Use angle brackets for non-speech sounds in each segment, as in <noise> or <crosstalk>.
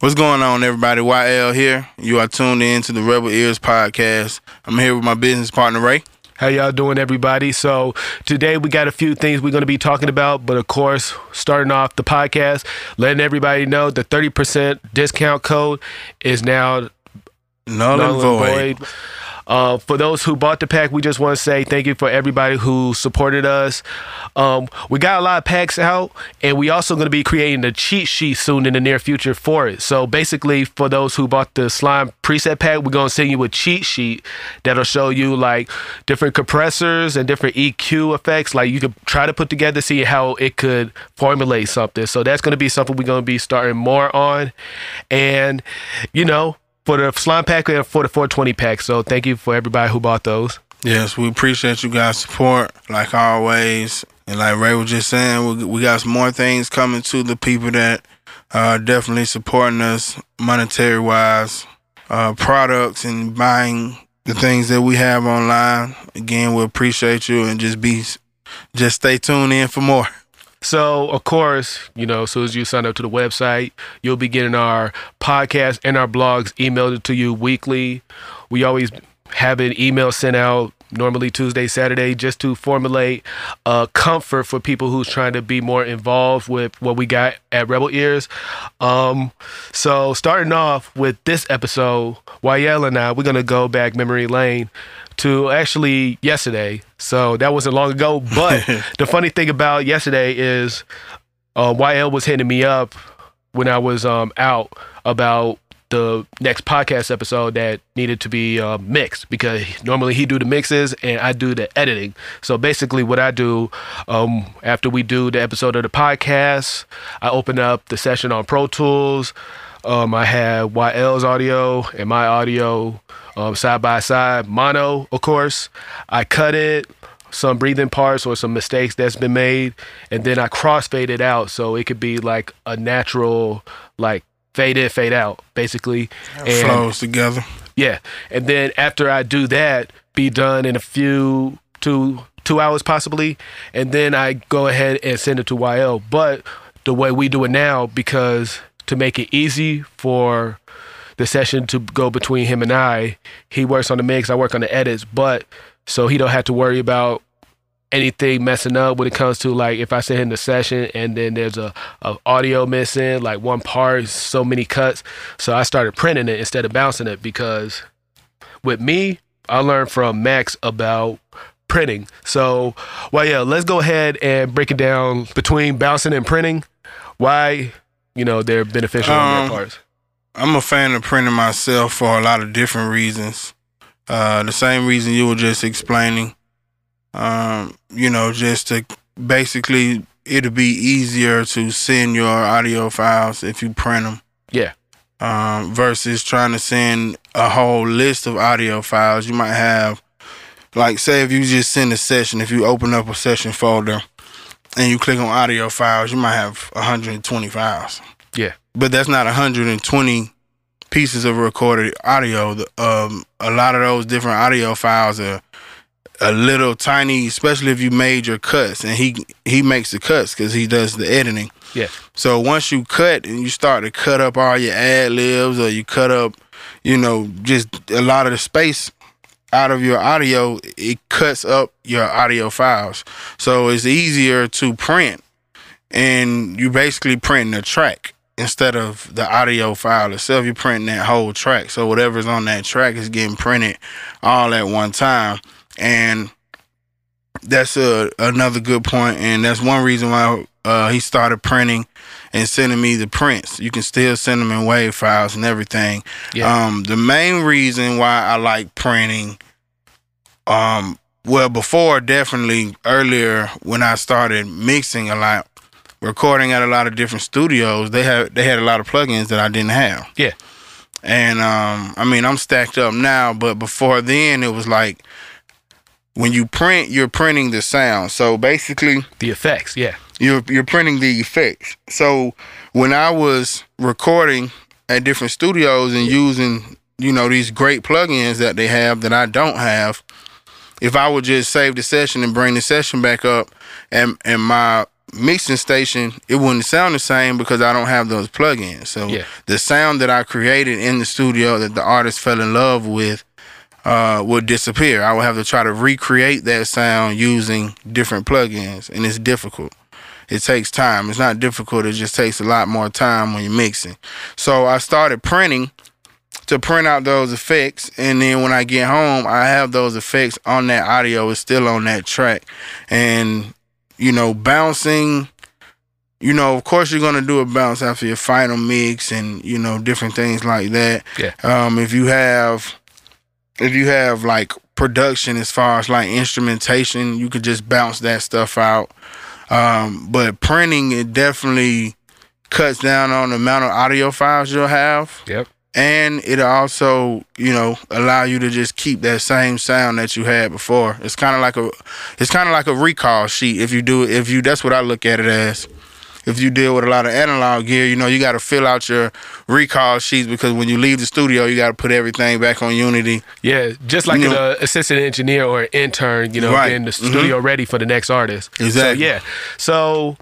What's going on, everybody? YL here. You are tuned in to the Rebel Ears podcast. I'm here with my business partner, Rai. How y'all doing, everybody? So today we got a few things we're going to be talking about, but of course, starting off the podcast, letting everybody know the 30% discount code is now Null, null and void. void. Uh, for those who bought the pack, we just want to say thank you for everybody who supported us. Um, we got a lot of packs out, and we also going to be creating a cheat sheet soon in the near future for it. So basically, for those who bought the slime preset pack, we're going to send you a cheat sheet that'll show you like different compressors and different EQ effects. Like you could try to put together, see how it could formulate something. So that's going to be something we're going to be starting more on, and you know for the slime pack and for the 420 pack. So thank you for everybody who bought those. Yes, we appreciate you guys' support, like always. And like Rai was just saying, we, we got some more things coming to the people that are definitely supporting us monetary wise, uh, products and buying the things that we have online. Again, we appreciate you and just be, just stay tuned in for more. So, of course, you know, as soon as you sign up to the website, you'll be getting our podcast and our blogs emailed to you weekly. We always have an email sent out normally Tuesday, Saturday, just to formulate uh, comfort for people who's trying to be more involved with what we got at Rebel Ears. Um, so, starting off with this episode, YL and I, we're going to go back memory lane to actually yesterday. So that wasn't long ago. But <laughs> the funny thing about yesterday is uh, YL was hitting me up when I was um, out about the next podcast episode that needed to be uh, mixed because normally he do the mixes and I do the editing. So basically, what I do um, after we do the episode of the podcast, I open up the session on Pro Tools. Um, I have YL's audio and my audio um, side by side, mono, of course. I cut it, some breathing parts or some mistakes that's been made, and then I crossfade it out so it could be like a natural, like fade in, fade out, basically. And Flows together. yeah, and then after I do that, be done in a few two two hours possibly, and then I go ahead and send it to YL. But the way we do it now, because to make it easy for the session to go between him and I, he works on the mix, I work on the edits, but so he don't have to worry about anything messing up when it comes to like if I send him the session and then there's a, a audio missing, like one part, so many cuts. So I started printing it instead of bouncing it because with me, I learned from Max about printing. So well yeah, let's go ahead and break it down between bouncing and printing. Why, you know, they're beneficial Um, their parts. I'm a fan of printing myself for a lot of different reasons. Uh, the same reason you were just explaining. Um, you know, just to basically, it'll be easier to send your audio files if you print them. Yeah. Um, versus trying to send a whole list of audio files. You might have, like, say, if you just send a session, if you open up a session folder and you click on audio files, you might have 120 files Yeah. but that's not 120 pieces of recorded audio. The, Um, a lot of those different audio files are a little tiny, especially if you made your cuts. And he he makes the cuts because he does the editing. Yeah. So once you cut and you start to cut up all your ad libs or you cut up, you know, just a lot of the space out of your audio, it cuts up your audio files. So it's easier to print and you basically printing a track instead of the audio file itself. You're printing that whole track. So whatever's on that track is getting printed all at one time. And that's a, another good point, and that's one reason why uh, he started printing and sending me the prints. You can still send them in WAV files and everything. Yeah. Um, the main reason why I like printing, um, well, before definitely earlier when I started mixing a lot, recording at a lot of different studios, they had they had a lot of plugins that I didn't have. Yeah. And um, I mean, I'm stacked up now, but before then, it was like when you print, you're printing the sound. So basically, The effects, yeah. you're you're printing the effects. So when I was recording at different studios and using, you know, these great plugins that they have that I don't have, if I would just save the session and bring the session back up and and my mixing station, it wouldn't sound the same because I don't have those plugins. So Yeah. the sound that I created in the studio that the artist fell in love with uh, would disappear. I would have to try to recreate that sound using different plugins, and it's difficult. It takes time. It's not difficult. It just takes a lot more time when you're mixing. So I started printing to print out those effects, and then when I get home, I have those effects on that audio. It's still on that track, and you know, bouncing. You know, of course, you're gonna do a bounce after your final mix, and you know, different things like that. Yeah. Um, if you have, if you have like production as far as like instrumentation, you could just bounce that stuff out. Um, but printing, it definitely cuts down on the amount of audio files you'll have Yep. and it also you know allow you to just keep that same sound that you had before it's kind of like a it's kind of like a recall sheet if you do it if you that's what i look at it as if you deal with a lot of analog gear you know you got to fill out your recall sheets because when you leave the studio you got to put everything back on unity Yeah, just like You an uh, assistant engineer or an intern, you know, Right. getting the Mhm. studio ready for the next artist. Exactly. So, yeah. So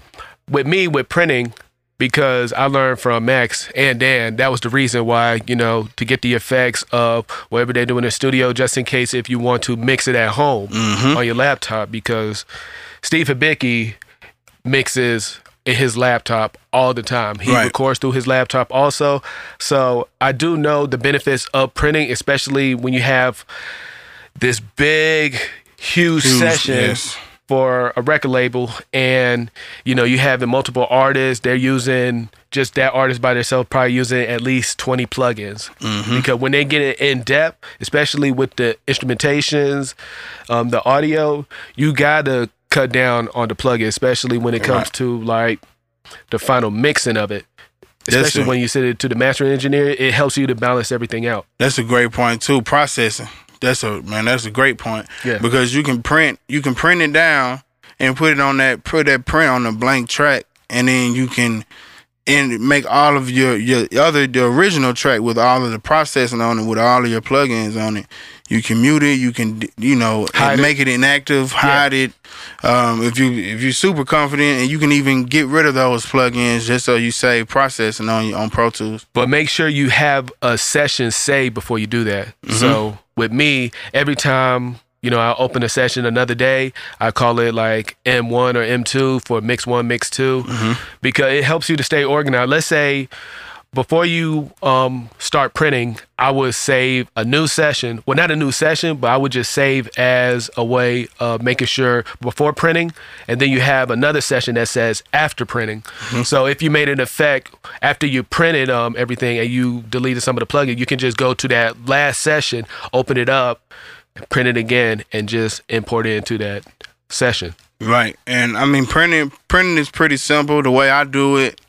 with me, with printing, because I learned from Max and Dan, that was the reason why, you know, to get the effects of whatever they do in the studio, just in case if you want to mix it at home Mm-hmm. on your laptop, because Steve Hibicki mixes his laptop all the time. He Right. records through his laptop also. So I do know the benefits of printing, especially when you have this big, huge, Huge, session yes. for a record label and you know you have the multiple artists they're using just that artist by themselves probably using at least 20 plugins because when they get it in depth especially with the instrumentations um, the audio you gotta cut down on the plugin especially when it comes Right. to like the final mixing of it especially when you send it to the mastering engineer it helps you to balance everything out That's a great point too. Processing. That's a man. That's a great point. Yeah. Because you can print, you can print it down and put it on that, put that print on a blank track, and then you can and make all of your your other the original track with all of the processing on it, with all of your plugins on it. You can mute it. You can you know Hide make it inactive, hide it. Um, if you if you're super confident, and you can even get rid of those plugins just so you save processing on your on Pro Tools. But make sure you have a session saved before you do that. Mm-hmm. So with me, every time you know I open a session another day, I call it like M1 or M2 for mix one, mix 2 Mm-hmm. because it helps you to stay organized. Let's say before you um, start printing, I would save a new session. Well, not a new session, but I would just save as a way of making sure before printing, and then you have another session that says after printing. So if you made an effect after you printed um, everything and you deleted some of the plugin, you can just go to that last session, open it up, print it again, and just import it into that session. Right. And I mean printing printing is pretty simple. The way I do it,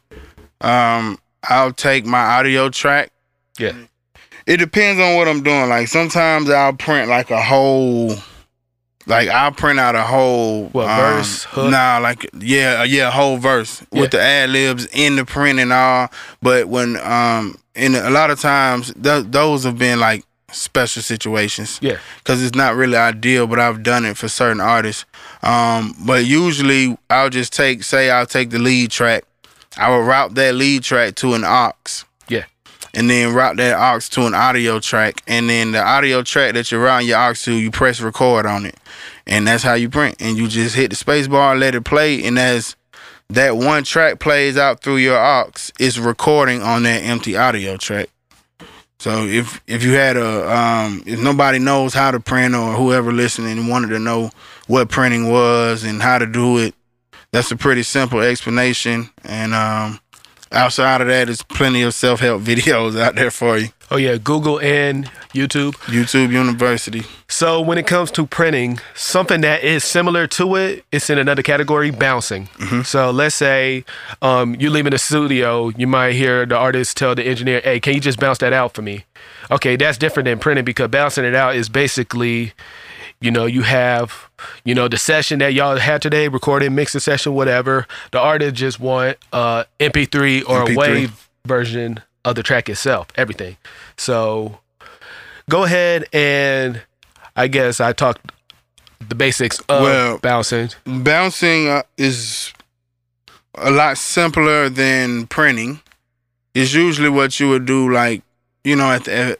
um, I'll take my audio track. Yeah. It depends on what I'm doing. Like sometimes I'll print like a whole like I'll print out a whole What, um, verse, hook? Nah, like yeah, yeah, a whole verse Yeah. with the ad libs in the print and all. But when um and a lot of times th- those have been like special situations Yeah. because it's not really ideal, but I've done it for certain artists. Um, but usually I'll just take, say, I'll take the lead track, I will route that lead track to an aux, Yeah. and then route that aux to an audio track, and then the audio track that you're routing your aux to, you press record on it, and that's how you print. And you just hit the space bar, let it play, and as that one track plays out through your aux, it's recording on that empty audio track. So if if you had a um if nobody knows how to print or whoever listening wanted to know what printing was and how to do it, that's a pretty simple explanation. And um outside of that, there's plenty of self help <laughs> videos out there for you. Oh yeah, Google and YouTube. YouTube University. So when it comes to printing, something that is similar to it, it's in another category, bouncing. So let's say um, you leave in the studio, you might hear the artist tell the engineer, "Hey, can you just bounce that out for me?" Okay, that's different than printing because bouncing it out is basically, you know, you have, you know, the session that y'all had today, recording, mixing session, whatever. The artist just want uh, MP3 or MP3. a wave version of the track itself, everything. So go ahead and I guess I talked the basics of Well- bouncing. Bouncing uh, is a lot simpler than printing. It's usually what you would do, like you know, at the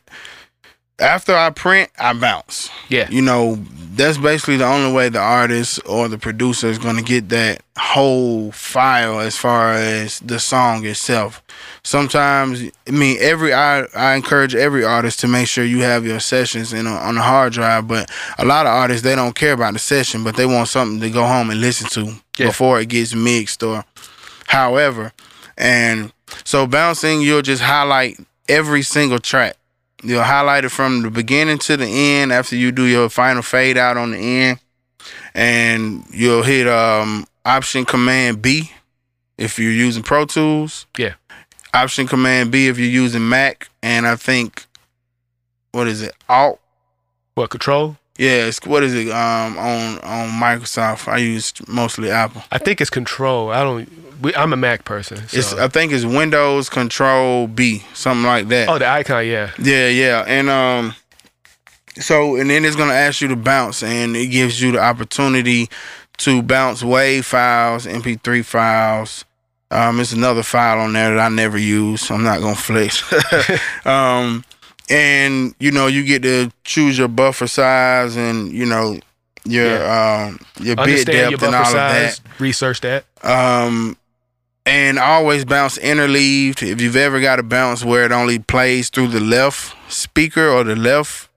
after I print, I bounce. Yeah. You know, that's basically the only way the artist or the producer is going to get that whole file as far as the song itself. Sometimes, I mean, every I, I encourage every artist to make sure you have your sessions in a, on a hard drive. But a lot of artists they don't care about the session, but they want something to go home and listen to Yeah. before it gets mixed or however. And so bouncing, you'll just highlight every single track. You'll highlight it from the beginning to the end after you do your final fade out on the end. And you'll hit um, Option Command B if you're using Pro Tools. Yeah. Option Command B if you're using Mac. And I think, what is it? Alt. What control? Yeah, it's, what is it? Um, on on Microsoft, I use mostly Apple. I think it's control. I don't. We, I'm a Mac person. So. It's I think it's Windows Control B, something like that. oh, the icon. Yeah. Yeah, yeah. And um so and then it's gonna ask you to bounce and it gives you the opportunity to bounce WAV files, MP3 files. Um it's another file on there that I never use, so I'm not gonna flex. <laughs> um and you know, you get to choose your buffer size and you know your um your bit depth your and all buffer of that. Research that. Um, and always bounce interleaved. If you've ever got a bounce where it only plays through the left speaker or the left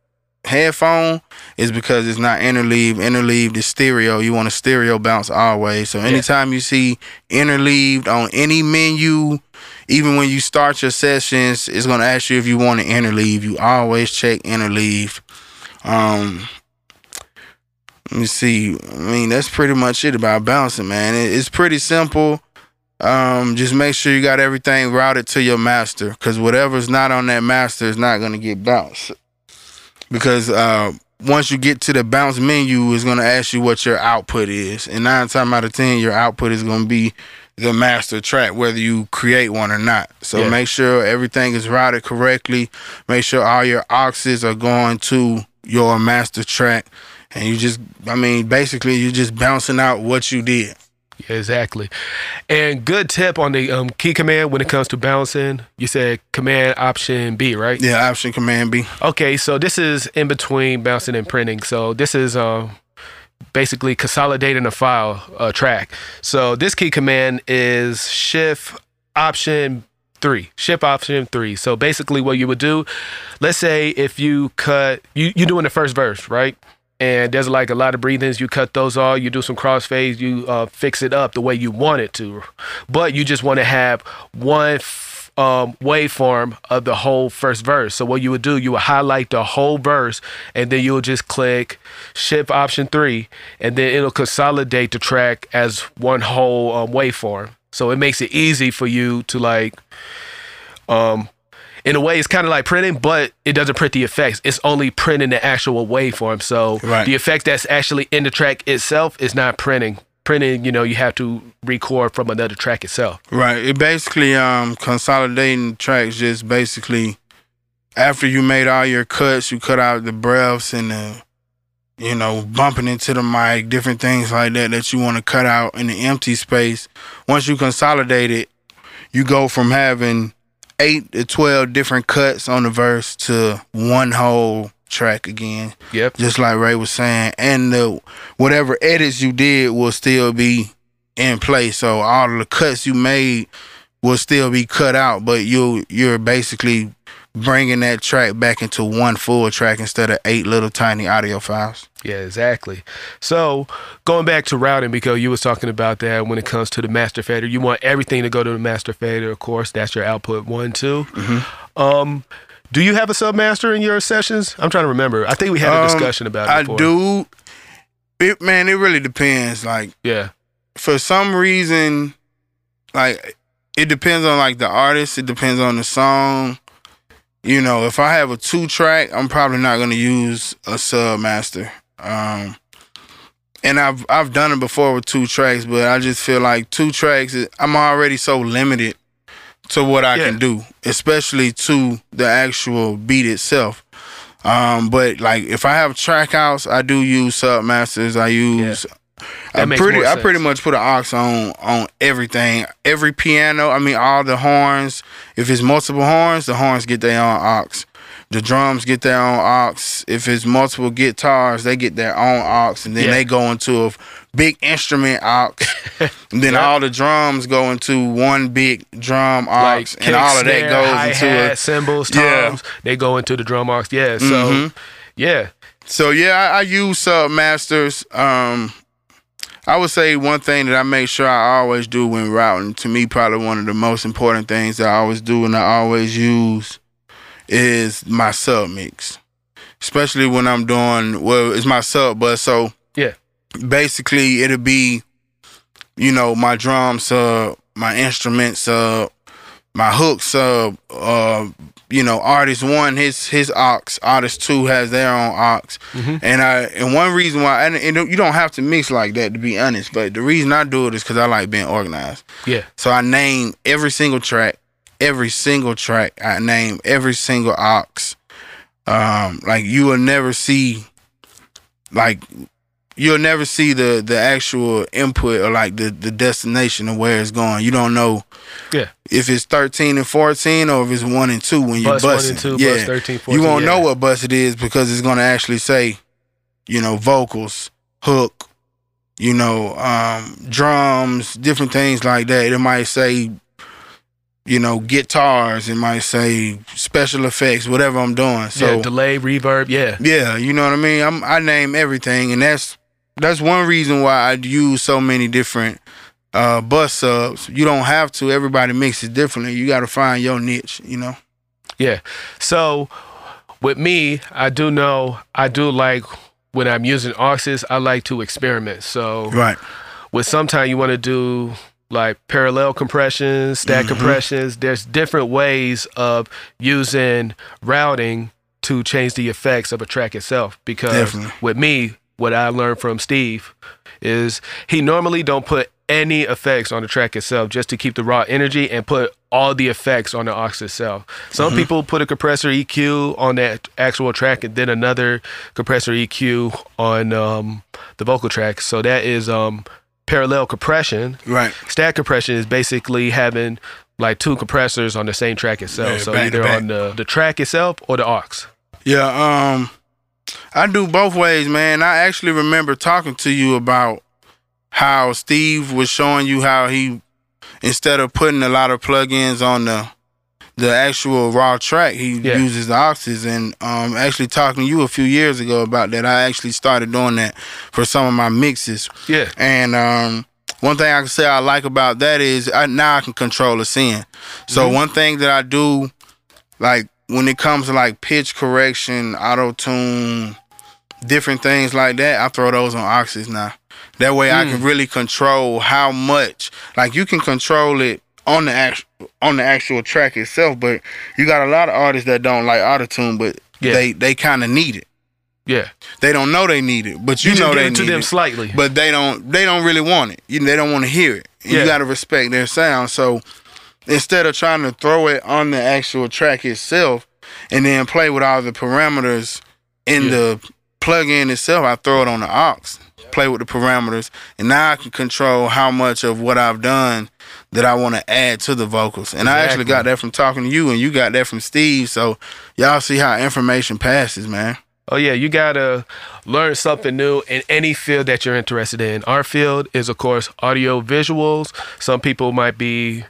headphone, is because it's not interleaved. Interleaved is stereo. You want a stereo bounce always. So anytime you see interleaved on any menu, even when you start your sessions, it's gonna ask you if you want to interleave. You always check interleaved. Um, let me see. I mean, that's pretty much it about bouncing, man. It's pretty simple. Um, just make sure you got everything routed to your master, because whatever's not on that master is not gonna get bounced. Because uh, once you get to the bounce menu, it's gonna ask you what your output is, and nine times out of ten, your output is gonna be the master track, whether you create one or not. So Yeah. make sure everything is routed correctly. Make sure all your auxes are going to your master track and you just i mean basically you're just bouncing out what you did exactly. And good tip on the um, key command when it comes to bouncing. You said command option B, right? yeah option command b Okay, so this is in between bouncing and printing. So this is um, basically consolidating a file, a track. So this key command is shift option three, shift option three. So basically, what you would do, let's say if you cut, you you doing the first verse, right? And there's like a lot of breathings. You cut those off. You do some crossfades. You uh, fix it up the way you want it to, but you just want to have one f- um, waveform of the whole first verse. So what you would do, you would highlight the whole verse, and then you'll just click Shift Option three, and then it'll consolidate the track as one whole um, waveform. So it makes it easy for you to like, um, in a way, it's kind of like printing, but it doesn't print the effects. It's only printing the actual waveform. So Right. the effect that's actually in the track itself is not printing. Printing, you know, you have to record from another track itself. right it basically um consolidating tracks just basically after you made all your cuts you cut out the breaths and the you know bumping into the mic different things like that that you want to cut out in the empty space once you consolidate it you go from having eight to 12 different cuts on the verse to one whole track again Yep. just like Rai was saying, and the whatever edits you did will still be in place. So all the cuts you made will still be cut out, but you you're basically bringing that track back into one full track instead of eight little tiny audio files. Yeah, exactly. So going back to routing, because you was talking about that when it comes to the master fader, you want everything to go to the master fader. Of course, that's your output one, 2 Um, do you have a submaster in your sessions? I'm trying to remember. I think we had a Um, discussion about it. I before. do. It, man, it really depends. Like Yeah. for some reason, like it depends on like the artist. It depends on the song. You know, if I have a two track, I'm probably not gonna use a sub master. Um, and I've I've done it before with two tracks, but I just feel like two tracks. I'm already so limited to what I Yeah. can do, especially to the actual beat itself. Um, but like if I have track outs, I do use sub masters. I use I makes pretty I pretty much put an aux on on everything. Every piano, I mean all the horns. If it's multiple horns, the horns get their own aux. The drums get their own aux. If it's multiple guitars, they get their own aux, and then Yeah. they go into a big instrument aux. <laughs> and then Yeah. all the drums go into one big drum aux, like and all of that goes into a cymbals, Yeah. They go into the drum box. Yeah. So Mhm. yeah, So yeah, I, I use sub masters. Um, I would say one thing that I make sure I always do when routing. To me, probably one of the most important things that I always do and I always use is my sub mix, especially when I'm doing well. It's my sub bus, so Yeah. Basically, it'll be, you know, my drum sub, my instrument sub, my hook sub, uh, you know, artist one, his his aux, artist two has their own aux, Mhm. and I and one reason why, and, and you don't have to mix like that to be honest, but the reason I do it is because I like being organized. yeah, So I name every single track, every single track. I name every single aux. Um, like you will never see, like you'll never see the the actual input or like the the destination of where it's going. You don't know yeah. If it's thirteen and fourteen or if it's one and two when you're Bus busting. and two, yeah, bus 13, 14. you won't yeah. know what bus it is because it's gonna actually say, you know, vocals, hook, you know, um, drums, different things like that. It might say, you know, guitars. It might say special effects, whatever I'm doing. So yeah, delay, reverb. Yeah, yeah, you know what I mean. I'm I name everything, and that's that's one reason why I use so many different uh, bus subs. You don't have to. Everybody makes it differently. You got to find your niche. You know. yeah. So with me, I do know I do like when I'm using auxes. I like to experiment. So Right. with sometimes you want to do like parallel compressions, stack Mhm. compressions. There's different ways of using routing to change the effects of a track itself. Because Definitely. with me, what I learned from Steve is he normally don't put any effects on the track itself just to keep the raw energy and put all the effects on the aux itself. Some people put a compressor EQ on that actual track and then another compressor EQ on um, the vocal track. So that is um, parallel compression. Right. Stack compression is basically having like two compressors on the same track itself. Yeah, so either on the, the track itself or the aux. Yeah, um I do both ways, man. I actually remember talking to you about how Steve was showing you how he instead of putting a lot of plugins on the the actual raw track, he Yeah. uses the auxes and um actually talking to you a few years ago about that. I actually started doing that for some of my mixes. Yeah. And um, one thing I can say I like about that is I, now I can control the scene. So Mhm. one thing that I do, like when it comes to like pitch correction, auto tune, different things like that, I throw those on auxes now. That way I can hmm. really control how much. Like you can control it on the actual on the actual track itself, but you got a lot of artists that don't like auto tune, but Yeah. they they kind of need it. Yeah. They don't know they need it, but you, You, know they it to need them it slightly. but they don't they don't really want it. You they don't want to hear it. Yeah. You got to respect their sound. So instead of trying to throw it on the actual track itself and then play with all the parameters in Yeah. the plug-in itself, I throw it on the aux. Play with the parameters, and now I can control how much of what I've done that I want to add to the vocals. And I actually got that from talking to you, and you got that from Steve. So y'all see how information passes, man. Oh yeah, you gotta learn something new in any field that you're interested in. Our field is, of course, audio visuals. Some people might be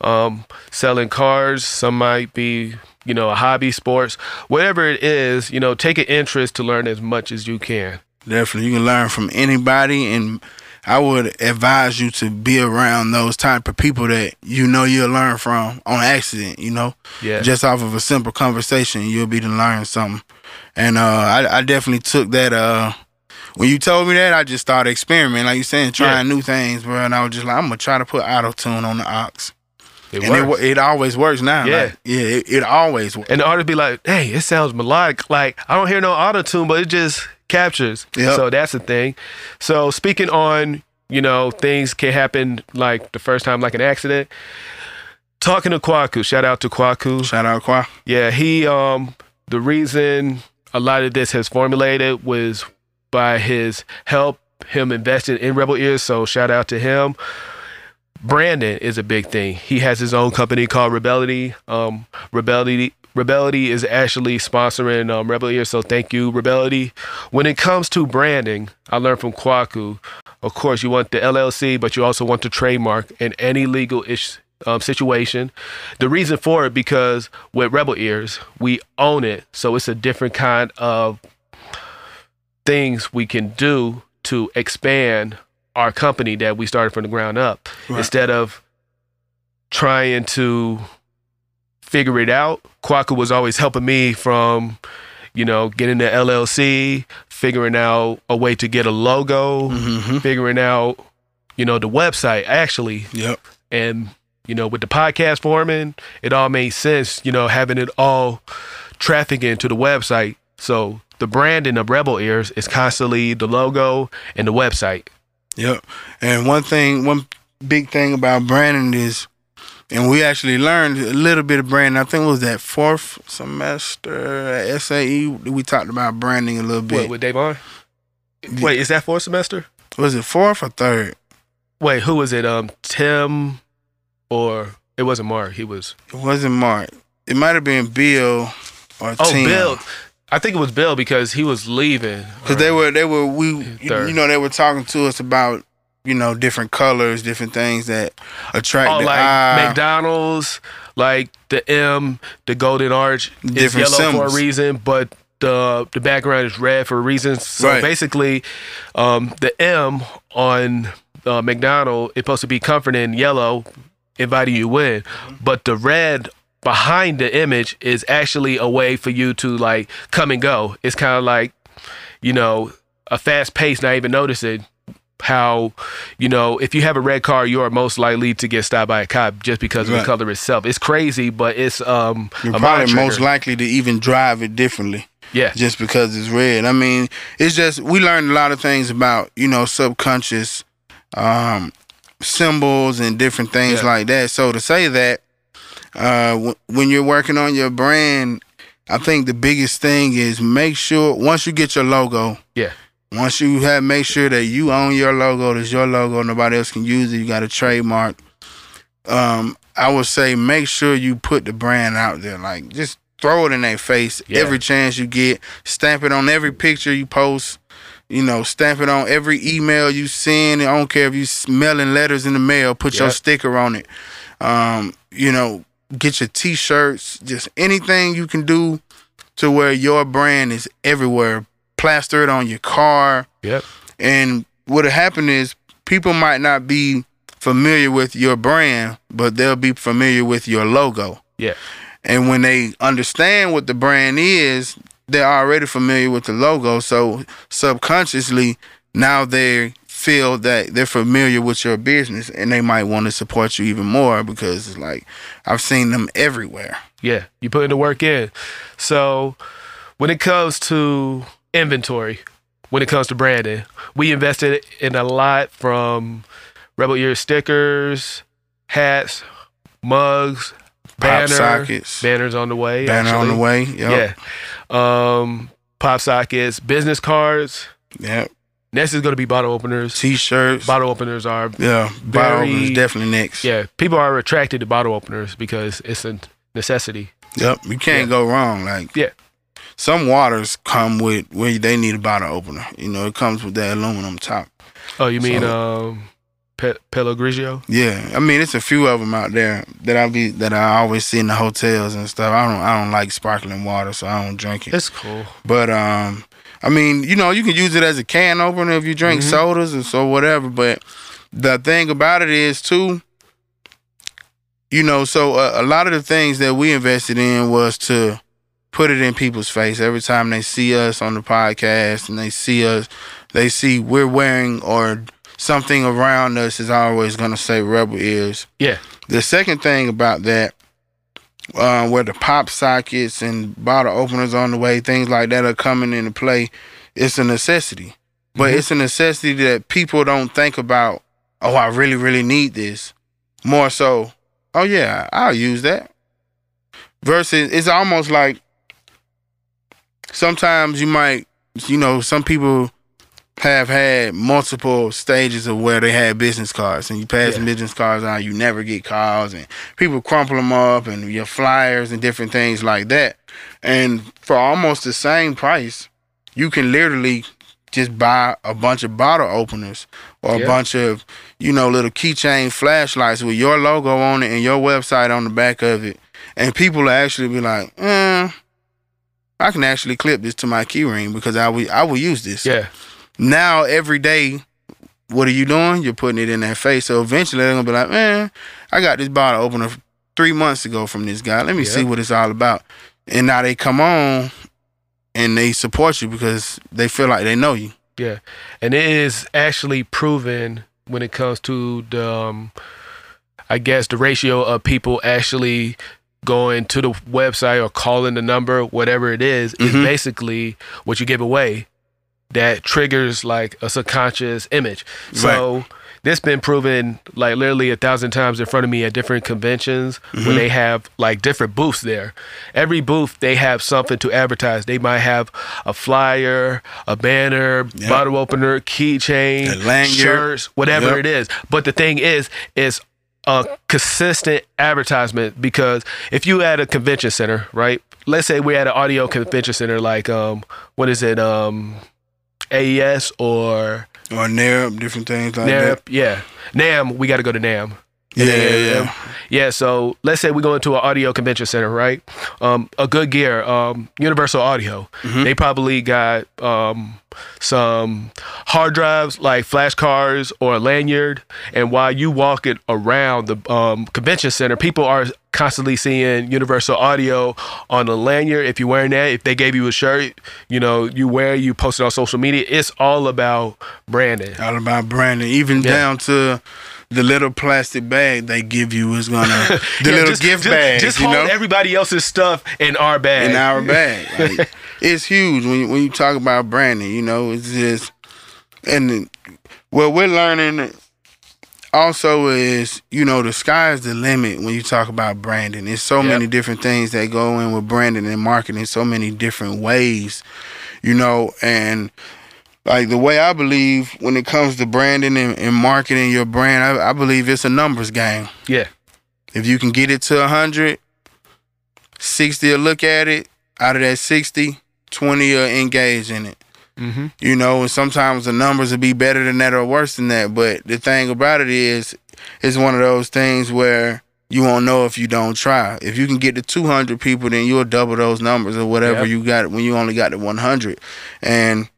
um, selling cars. Some might be, you know, a hobby, sports, whatever it is. You know, take an interest to learn as much as you can. Definitely, you can learn from anybody, and I would advise you to be around those type of people that you know you'll learn from on accident. You know, Yeah, just off of a simple conversation, you'll be to learn something. And uh, I, I definitely took that. Uh, when you told me that, I just started experimenting, like you saying, trying new things, bro. And I was just like, I'm gonna try to put auto tune on the aux. it and works. wo- it always works now. Yeah. like, yeah, it, it always works. and the artist be like, "Hey, it sounds melodic. Like I don't hear no auto tune, but it just captures." Yep. So that's the thing. So speaking on, you know, things can happen like the first time, like an accident. Talking to Kwaku, shout out to Kwaku. Shout out, Qua. Yeah, he um the reason a lot of this has formulated was by his help him invested in Rebel Ears, so shout out to him. Brandon is a big thing. He has his own company called Rebellity. Um, Rebellity Rebellity is actually sponsoring um, Rebel Ears, so thank you, Rebellity. When it comes to branding, I learned from Kwaku. Of course, you want the LLC, but you also want the trademark in any legal ish um, situation. The reason for it because with Rebel Ears, we own it, so it's a different kind of things we can do to expand our company that we started from the ground up Right. instead of trying to figure it out. Kwaku was always helping me from, you know, getting the LLC, figuring out a way to get a logo, Mm-hmm. figuring out, you know, the website actually. Yep. And, you know, with the podcast forming, it all made sense, you know, having it all trafficking to the website. So the branding of Rebel Ears is constantly the logo and the website. Yep. And one thing, one big thing about branding is, and we actually learned a little bit of branding. I think it was that fourth semester at SAE. We talked about branding a little bit. What, with Davon? Wait, is that fourth semester? was it fourth or third? Wait, who was it? Um, Tim, or it wasn't Mark. He was. It wasn't Mark. It might have been Bill or Tim. Oh, Tim. Bill. I think it was Bill because he was leaving. Because they were they were we Third. you know they were talking to us about you know different colors, different things that attract Oh, the like eye. McDonald's, like the M, the golden arch is yellow for a reason, but the the background is red for a reason. So Right. basically, um, the M on uh, McDonald is supposed to be comforting yellow, inviting you in, but the red behind the image is actually a way for you to like come and go. It's kind of like you know a fast pace, not even noticing how you know if you have a red car you are most likely to get stopped by a cop just because of the color itself it's crazy but it's um You're probably most likely to even drive it differently. yeah just because it's red. I mean, it's just we learned a lot of things about you know subconscious um, symbols and different things Yeah. like that. So to say that uh, w- when you're working on your brand, I think the biggest thing is make sure once you get your logo. Yeah. Once you have make sure that you own your logo, it's your logo, nobody else can use it. You got a trademark. Um, I would say make sure you put the brand out there. Like just throw it in their face Yeah. every chance you get. Stamp it on every picture you post. You know, stamp it on every email you send. I don't care if you mailing letters in the mail. Put your sticker on it. Um, you know, get your t-shirts. Just anything you can do to where your brand is everywhere. Plaster it on your car. Yep. And what'll happen is people might not be familiar with your brand, but they'll be familiar with your logo. Yeah. And when they understand what the brand is, they're already familiar with the logo. So subconsciously, now they feel that they're familiar with your business and they might want to support you even more because it's like I've seen them everywhere. yeah you putting the work in so when it comes to inventory when it comes to branding we invested in a lot from rebel year stickers hats mugs Pop sockets, banners on the way banner on the way. Yep. Yeah. Um, pop sockets, business cards. Yep. Next is going to be bottle openers. T-shirts. Bottle openers are, yeah. Bottle openers definitely next. yeah, people are attracted to bottle openers because it's a necessity. Yep. You can't go wrong. Like Yeah. Some waters come with where they need a bottle opener. You know, it comes with that aluminum top. Oh, you mean So- um, Pe- Pellegrino? Yeah, I mean it's a few of them out there that I be that I always see in the hotels and stuff. I don't I don't like sparkling water, so I don't drink it. It's cool. But um, I mean you know you can use it as a can opener if you drink Mhm. sodas and so whatever. But the thing about it is too, you know, so a, a lot of the things that we invested in was to put it in people's face every time they see us on the podcast and they see us, they see we're wearing or something around us is always going to say rebel ears. Yeah. The second thing about that, uh, where the pop sockets and bottle openers on the way, things like that are coming into play, it's a necessity. But Mhm. it's a necessity that people don't think about, oh, I really, really need this. More so, oh, yeah, I'll use that. Versus, it's almost like sometimes you might, you know, some people have had multiple stages of where they had business cards, and you pass the Yeah. business cards out, you never get calls, and people crumple them up, and your flyers and different things like that. And for almost the same price, you can literally just buy a bunch of bottle openers or a bunch of, you know, little keychain flashlights with your logo on it and your website on the back of it. And people will actually be like, mm, I can actually clip this to my key ring because I will, I will use this. Yeah. Now, every day, what are you doing? You're putting it in their face. So eventually they're going to be like, man, I got this bottle opener three months ago from this guy. Let me Yeah. see what it's all about. And now they come on and they support you because they feel like they know you. Yeah, and it is actually proven when it comes to the, um, I guess the ratio of people actually going to the website or calling the number, whatever it is, is Mhm. basically what you give away that triggers like a subconscious image. So this been proven like literally a thousand times in front of me at different conventions Mm-hmm. when they have like different booths there. Every booth they have something to advertise. They might have a flyer, a banner, Yep. bottle opener, keychain, shirts, whatever Yep. it is. But the thing is, is a consistent advertisement because if you at a convention center, right? Let's say we're at an audio convention center like um what is it? Um AES or Or NARP, different things like NAMM, that. yeah. NAMM, we got to go to NAMM. Yeah, yeah, yeah. Yeah, so let's say we go into an audio convention center, right? Um, a good gear, um, Universal Audio. Mhm. They probably got um, some hard drives like flash cards or a lanyard. And while you walk it around the um, convention center, people are constantly seeing Universal Audio on the lanyard. If you're wearing that, if they gave you a shirt, you know, you wear, you post it on social media. It's all about branding. All about branding, even Yeah. down to the little plastic bag they give you is gonna <laughs> the Yeah, little just- gift just, bag, Just you hold know, everybody else's stuff in our bag. in our <laughs> bag. Like, it's huge when you, when you talk about branding. You know, it's just and what we're learning also is you know the sky's the limit when you talk about branding. There's so Yep. many different things that go in with branding and marketing. So many different ways, you know, and like the way I believe when it comes to branding and, and marketing your brand, I, I believe it's a numbers game. yeah. If you can get it to 100, 60 will look at it. Out of that 60, 20 will engage in it. Mm-hmm. You know, and sometimes the numbers will be better than that or worse than that. But the thing about it is, it's one of those things where you won't know if you don't try. If you can get to 200 people, then you'll double those numbers or whatever Yep. you got when you only got to 100. And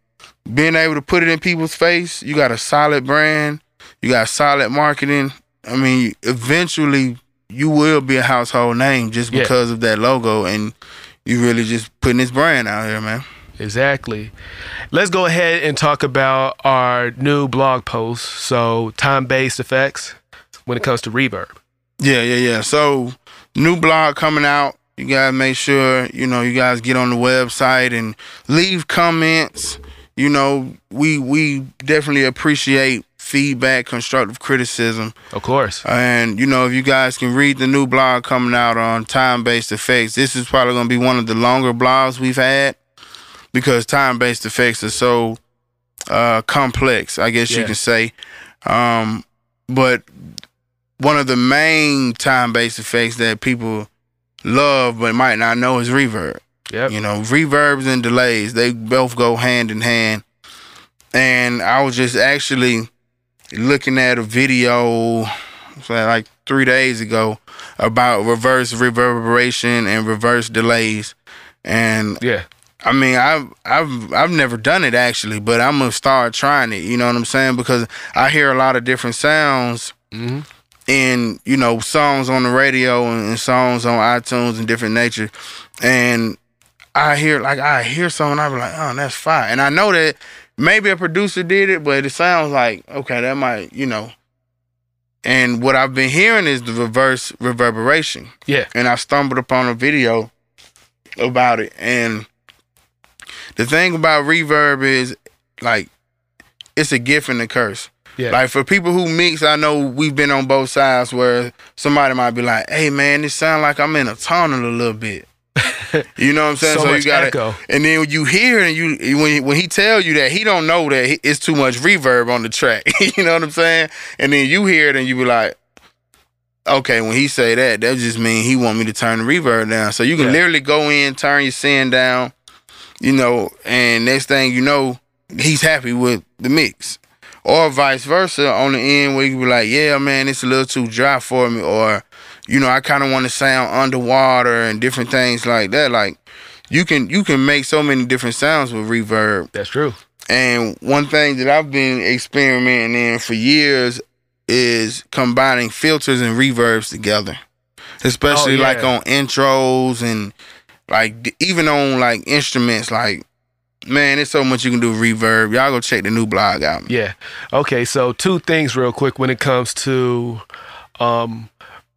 being able to put it in people's face, you got a solid brand, you got solid marketing. I mean, eventually you will be a household name just Yeah. because of that logo and you really just putting this brand out here, man. Exactly. Let's go ahead and talk about our new blog post. So, time based effects when it comes to reverb. Yeah, yeah, yeah. So new blog coming out. You guys make sure, you know, you guys get on the website and leave comments. You know, we we definitely appreciate feedback, constructive criticism. Of course. And you know, if you guys can read the new blog coming out on time-based effects, this is probably going to be one of the longer blogs we've had because time-based effects are so uh, complex. I guess you can say. Um, but one of the main time-based effects that people love but might not know is reverb. Yep. You know, reverbs and delays, they both go hand in hand. And I was just actually looking at a video like three days ago about reverse reverberation and reverse delays. And Yeah. I mean, I've I've I've never done it actually, but I'm gonna start trying it. You know what I'm saying? Because I hear a lot of different sounds hmm in you know songs on the radio and, and songs on iTunes and different nature, and I hear like I hear something, I be like, oh, that's fire, and I know that maybe a producer did it, but it sounds like okay, that might you know. And what I've been hearing is the reverse reverberation, Yeah. and I stumbled upon a video about it, and the thing about reverb is like it's a gift and a curse. Yeah. Like for people who mix, I know we've been on both sides where somebody might be like, "Hey man, this sound like I'm in a tunnel a little bit," You know what I'm saying? So you much gotta, echo. and then when you hear and you when when he tell you that he don't know that it's too much reverb on the track. <laughs> you know what I'm saying? And then you hear it and you be like, okay, when he say that, that just mean he want me to turn the reverb down. So you can Yeah. literally go in, turn your send down, you know, and next thing you know, he's happy with the mix. Or vice versa on the end where you be like, yeah, man, it's a little too dry for me, or you know, I kind of want to sound underwater and different things like that. Like you can you can make so many different sounds with reverb. That's true. And one thing that I've been experimenting in for years is combining filters and reverbs together. Especially Oh, yeah. like on intros and like even on like instruments like man, there's so much you can do with reverb. Y'all go check the new blog out. Yeah. Okay. So two things real quick when it comes to um,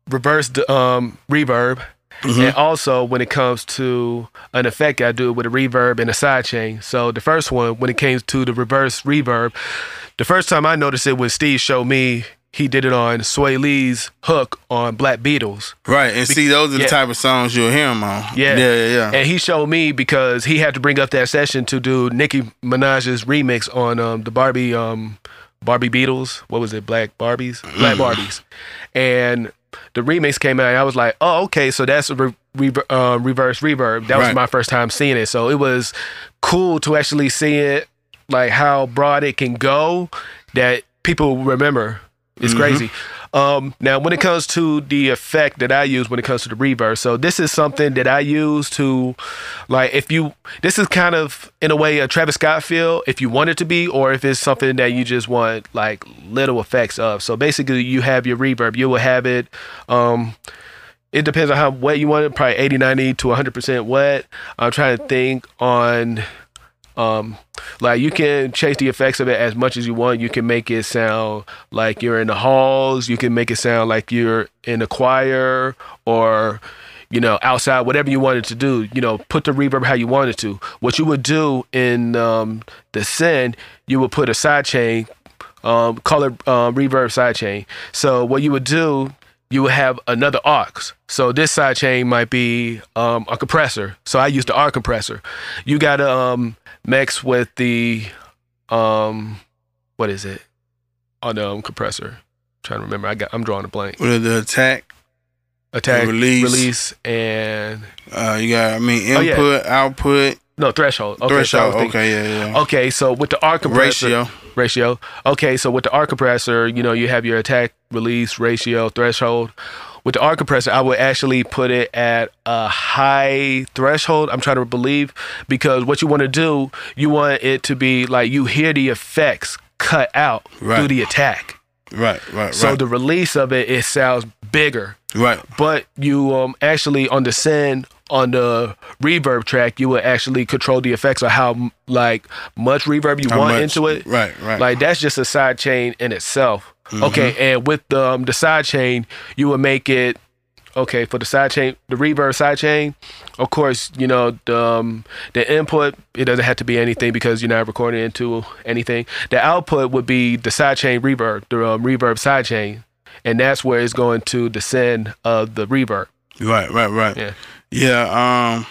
reverse um, reverb, Mhm. and also when it comes to an effect I do it with a reverb and a sidechain. So the first one, when it came to the reverse reverb, the first time I noticed it was Steve showed me. He did it on Swae Lee's hook on Black Beatles. Right. And see those are the yeah. type of songs you'll hear him on. Yeah. Yeah, yeah, yeah. And he showed me because he had to bring up that session to do Nicki Minaj's remix on um, the Barbie um, Barbie Beatles. What was it? Black Barbies? Black Barbies. And the remix came out and I was like, oh, okay, so that's a re- uh, reverse reverb. That was Right. my first time seeing it. So it was cool to actually see it, like how broad it can go that people remember. It's crazy. Um, now, when it comes to the effect that I use when it comes to the reverb, so this is something that I use to, like, if you, this is kind of in a way a Travis Scott feel, if you want it to be, or if it's something that you just want like little effects of. So basically, you have your reverb, you will have it. Um, it depends on how wet you want it, probably 80, 90 to 100% wet. I'm trying to think on um like you can change the effects of it as much as you want you can make it sound like you're in the halls you can make it sound like you're in a choir or you know outside whatever you wanted to do you know put the reverb how you wanted to what you would do in um the send you would put a side chain um it um, reverb side chain so what you would do you would have another aux. So this side chain might be um, a compressor. So I use the R compressor. You got to um, mix with the um, what is it on the um, compressor? trying to remember. I got. I'm drawing a blank. with the attack? Attack, release. release, and Uh, you got, I mean, Oh, yeah. input, output, no threshold. Okay, threshold. thinking- okay, yeah, yeah. Okay, so with the arc compressor Ratio. ratio. Okay, so with the arc compressor, you know, you have your attack, release, ratio, threshold. With the arc compressor, I would actually put it at a high threshold. I'm trying to believe because what you want to do, you want it to be like you hear the effects cut out Right. through the attack. Right, right, right. So the release of it, it sounds bigger. right. But you um actually on the send on the reverb track, you will actually control the effects of how like much reverb you How want much- into it. Right, right. Like that's just a side chain in itself. Okay, and with the um, the side chain, you would make it okay for the side chain, the reverb side chain. Of course, you know the um, the input. It doesn't have to be anything because you're not recording into anything. The output would be the side chain reverb, the um, reverb side chain, and that's where it's going to descend of the reverb. right, right, right. Yeah. Yeah, um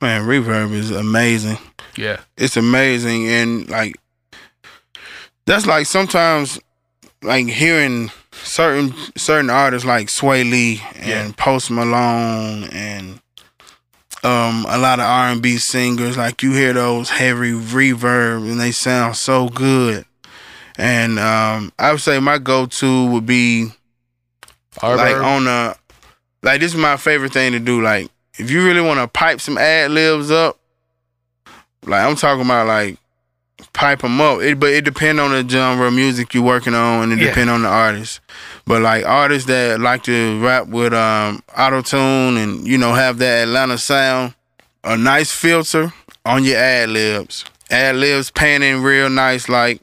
man, reverb is amazing. Yeah, It's amazing and like that's like sometimes like hearing certain certain artists like Swae Lee and Yeah. Post Malone and um a lot of R and B singers like you hear those heavy reverb and they sound so good. And um I would say my go to would be like on a like this is my favorite thing to do. Like if you really want to pipe some ad libs up, like I'm talking about like pipe them up. It, but it depend on the genre of music you're working on, and it Yeah. depend on the artist. But like artists that like to rap with um auto tune and you know have that Atlanta sound, a nice filter on your ad libs. Ad libs panning real nice, like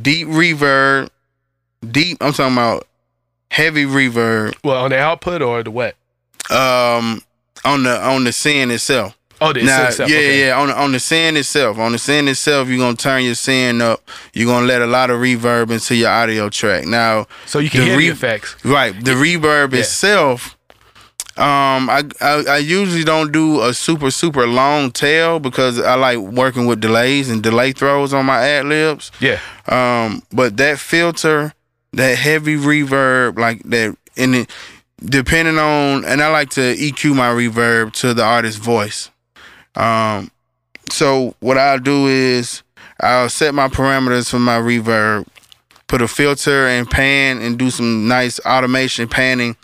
deep reverb, deep. I'm talking about heavy reverb well, on the output or the wet. um on the on the send itself. Oh, the Now, itself. yeah, okay. yeah, on the, on the send itself. On the send itself, you're gonna turn your send up. You're gonna let a lot of reverb into your audio track. Now, So you can The hear re- the effects. right, the reverb Yeah. itself, Um, I, I I usually don't do a super super long tail because I like working with delays and delay throws on my ad libs. Yeah. Um, but that filter, that heavy reverb, like that, and it, depending on, and I like to EQ my reverb to the artist's voice. Um, so what I'll do is I'll set my parameters for my reverb, put a filter and pan, and do some nice automation panning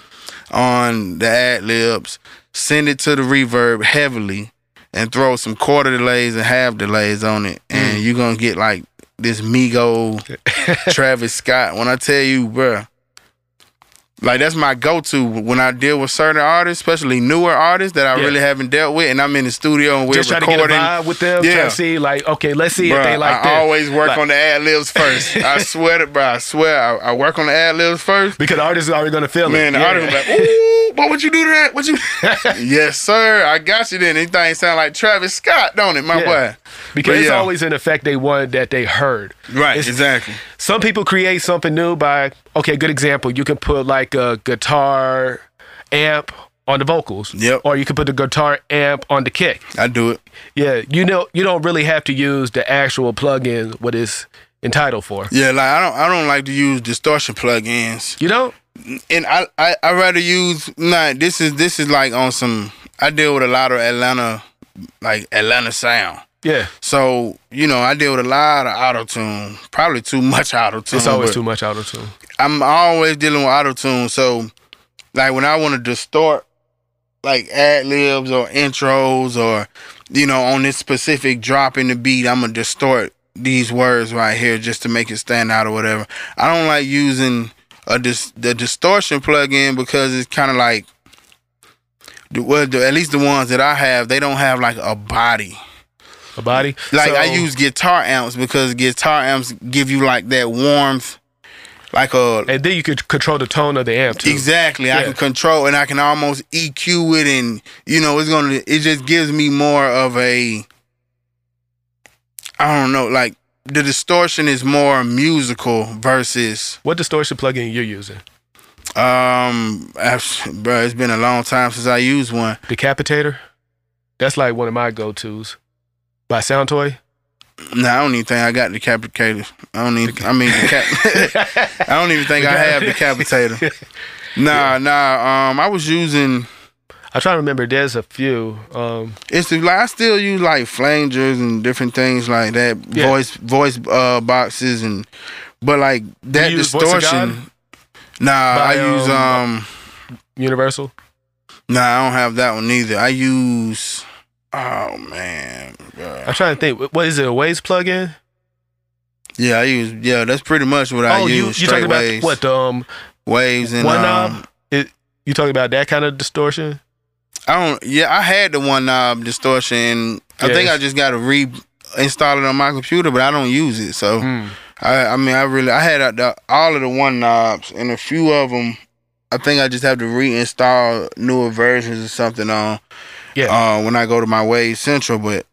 on the ad libs. Send it to the reverb heavily, and throw some quarter delays and half delays on it, and you're gonna get like this Migo <laughs> Travis Scott. When I tell you, bruh, like that's my go-to when I deal with certain artists, especially newer artists that I Yeah. really haven't dealt with, and I'm in the studio and we're Just trying to get a vibe with them. Yeah. Trying to see, like, okay, let's see if they like I always work Like- on the ad libs first. <laughs> I swear to, bro. I swear I, I work on the ad libs first. because the artist is already gonna feel Man, it. the artist be like, "Ooh, what would you do to that? What you?" <laughs> yes, sir. I got you. Then anything sound like Travis Scott, don't it, my Yeah. boy? Because But it's always an effect they wanted that they heard. right. It's- exactly. Some people create something new by okay, good example. You can put like a guitar amp on the vocals. Yep. Or you can put the guitar amp on the kick. I do it. Yeah. You know you don't really have to use the actual plugin what it's entitled for. Yeah, like I don't. I don't like to use distortion plugins. You know? and I, I I rather use nah. This is this is like on some. I deal with a lot of Atlanta, like Atlanta sound. Yeah. So you know, I deal with a lot of auto tune. Probably too much auto tune. It's always too much auto tune. I'm always dealing with auto tune. So like when I want to distort, like ad libs or intros or you know on this specific drop in the beat, I'm gonna distort these words right here just to make it stand out or whatever. I don't like using a dis- the distortion plugin because it's kind of like well, at least the ones that I have, they don't have like a body. A body. Like I use guitar amps because guitar amps give you like that warmth, like a and then you could control the tone of the amp too. Exactly. I can control and I can almost EQ it and you know, it's gonna it just gives me more of a I don't know, like the distortion is more musical versus What distortion plugin you're using? um bro, it's been a long time since I used one. Decapitator? That's like one of my go tos. By Soundtoy? No, I don't even think I got decapitator. I don't even I mean decap- <laughs> <laughs> I don't even think I have decapitator. <laughs> Nah, nah, um I was using I try to remember there's a few. Um It's like I still use like flangers and different things like that, Yeah. voice voice uh boxes and but like that you use Voice of distortion. Nah, By, I use um, um Universal. nah, I don't have that one either. I use oh man. bruh. I'm trying to think. What is it? A Waves plugin? Yeah, I use yeah, that's pretty much what I oh, use. you talking about what? Um, waves and one um, knob? It, you talking about that kind of distortion? I don't yeah, I had the one knob distortion. I Yeah, think I just gotta reinstall it on my computer, but I don't use it. So Hmm. I, I mean, I really, I had uh, the, all of the one knobs, and a few of them. I think I just have to reinstall newer versions or something on. Yeah. Uh, when I go to my Wave Central, but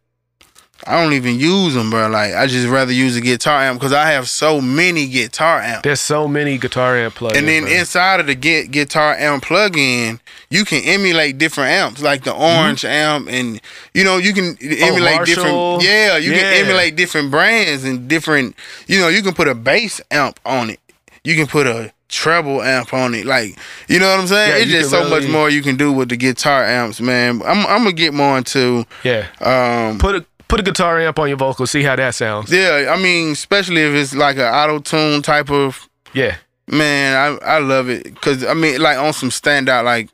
I don't even use them, bro. Like I just rather use a guitar amp because I have so many guitar amps. There's so many guitar amp plugins. And then bro. inside of the get guitar amp plug-in, you can emulate different amps, like the orange amp, and you know you can emulate Marshall. different. Yeah, you Yeah. can emulate different brands and different. You know, you can put a bass amp on it. You can put a treble amp on it. Like you know what I'm saying? Yeah, it's just so much more you can do with the guitar amps, man. I'm I'm gonna get more into. yeah, Um, put a put a guitar amp on your vocal. See how that sounds. yeah, I mean, especially if it's like an auto tune type of Yeah, Man, I I love it because I mean, like on some standout, like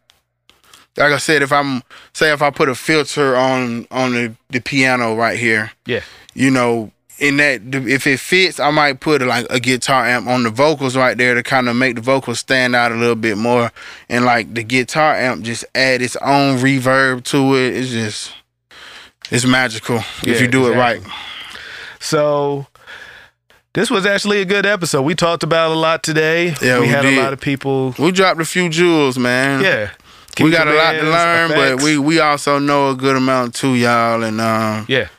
like I said, if I'm say if I put a filter on on the the piano right here, yeah, you know, in that if it fits, I might put like a guitar amp on the vocals right there to kind of make the vocals stand out a little bit more, and like the guitar amp just add its own reverb to it. It's just it's magical Yeah, if you do it right. So this was actually a good episode. We talked about a lot today. Yeah, we, we had did. a lot of people. We dropped a few jewels, man. Yeah, we got a lot to learn, but we we also know a good amount too, y'all. And um, yeah,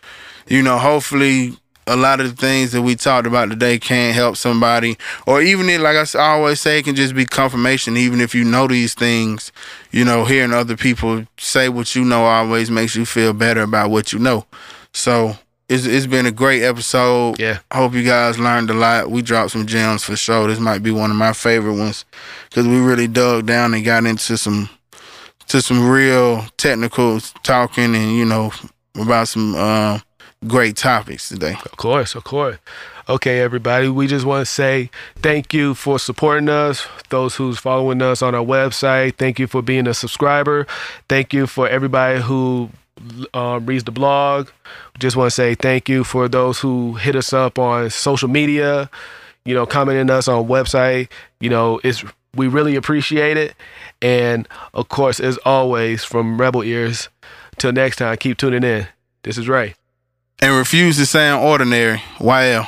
you know, hopefully a lot of the things that we talked about today can help somebody, or even if, like I always say, it can just be confirmation. Even if you know these things, you know, hearing other people say what you know always makes you feel better about what you know. So it's it's been a great episode. Yeah. I hope you guys learned a lot. We dropped some gems for sure. This might be one of my favorite ones because we really dug down and got into some to some real technical talking and you know about some uh, great topics today. Of course, of course. Okay, everybody, we just want to say thank you for supporting us. Those who's following us on our website, thank you for being a subscriber. Thank you for everybody who um, reads the blog. Just want to say thank you for those who hit us up on social media. You know, commenting us on website. You know, it's we really appreciate it. And of course, as always, from Rebel Ears. Till next time, keep tuning in. This is Rai. And refuse to sound ordinary. YL.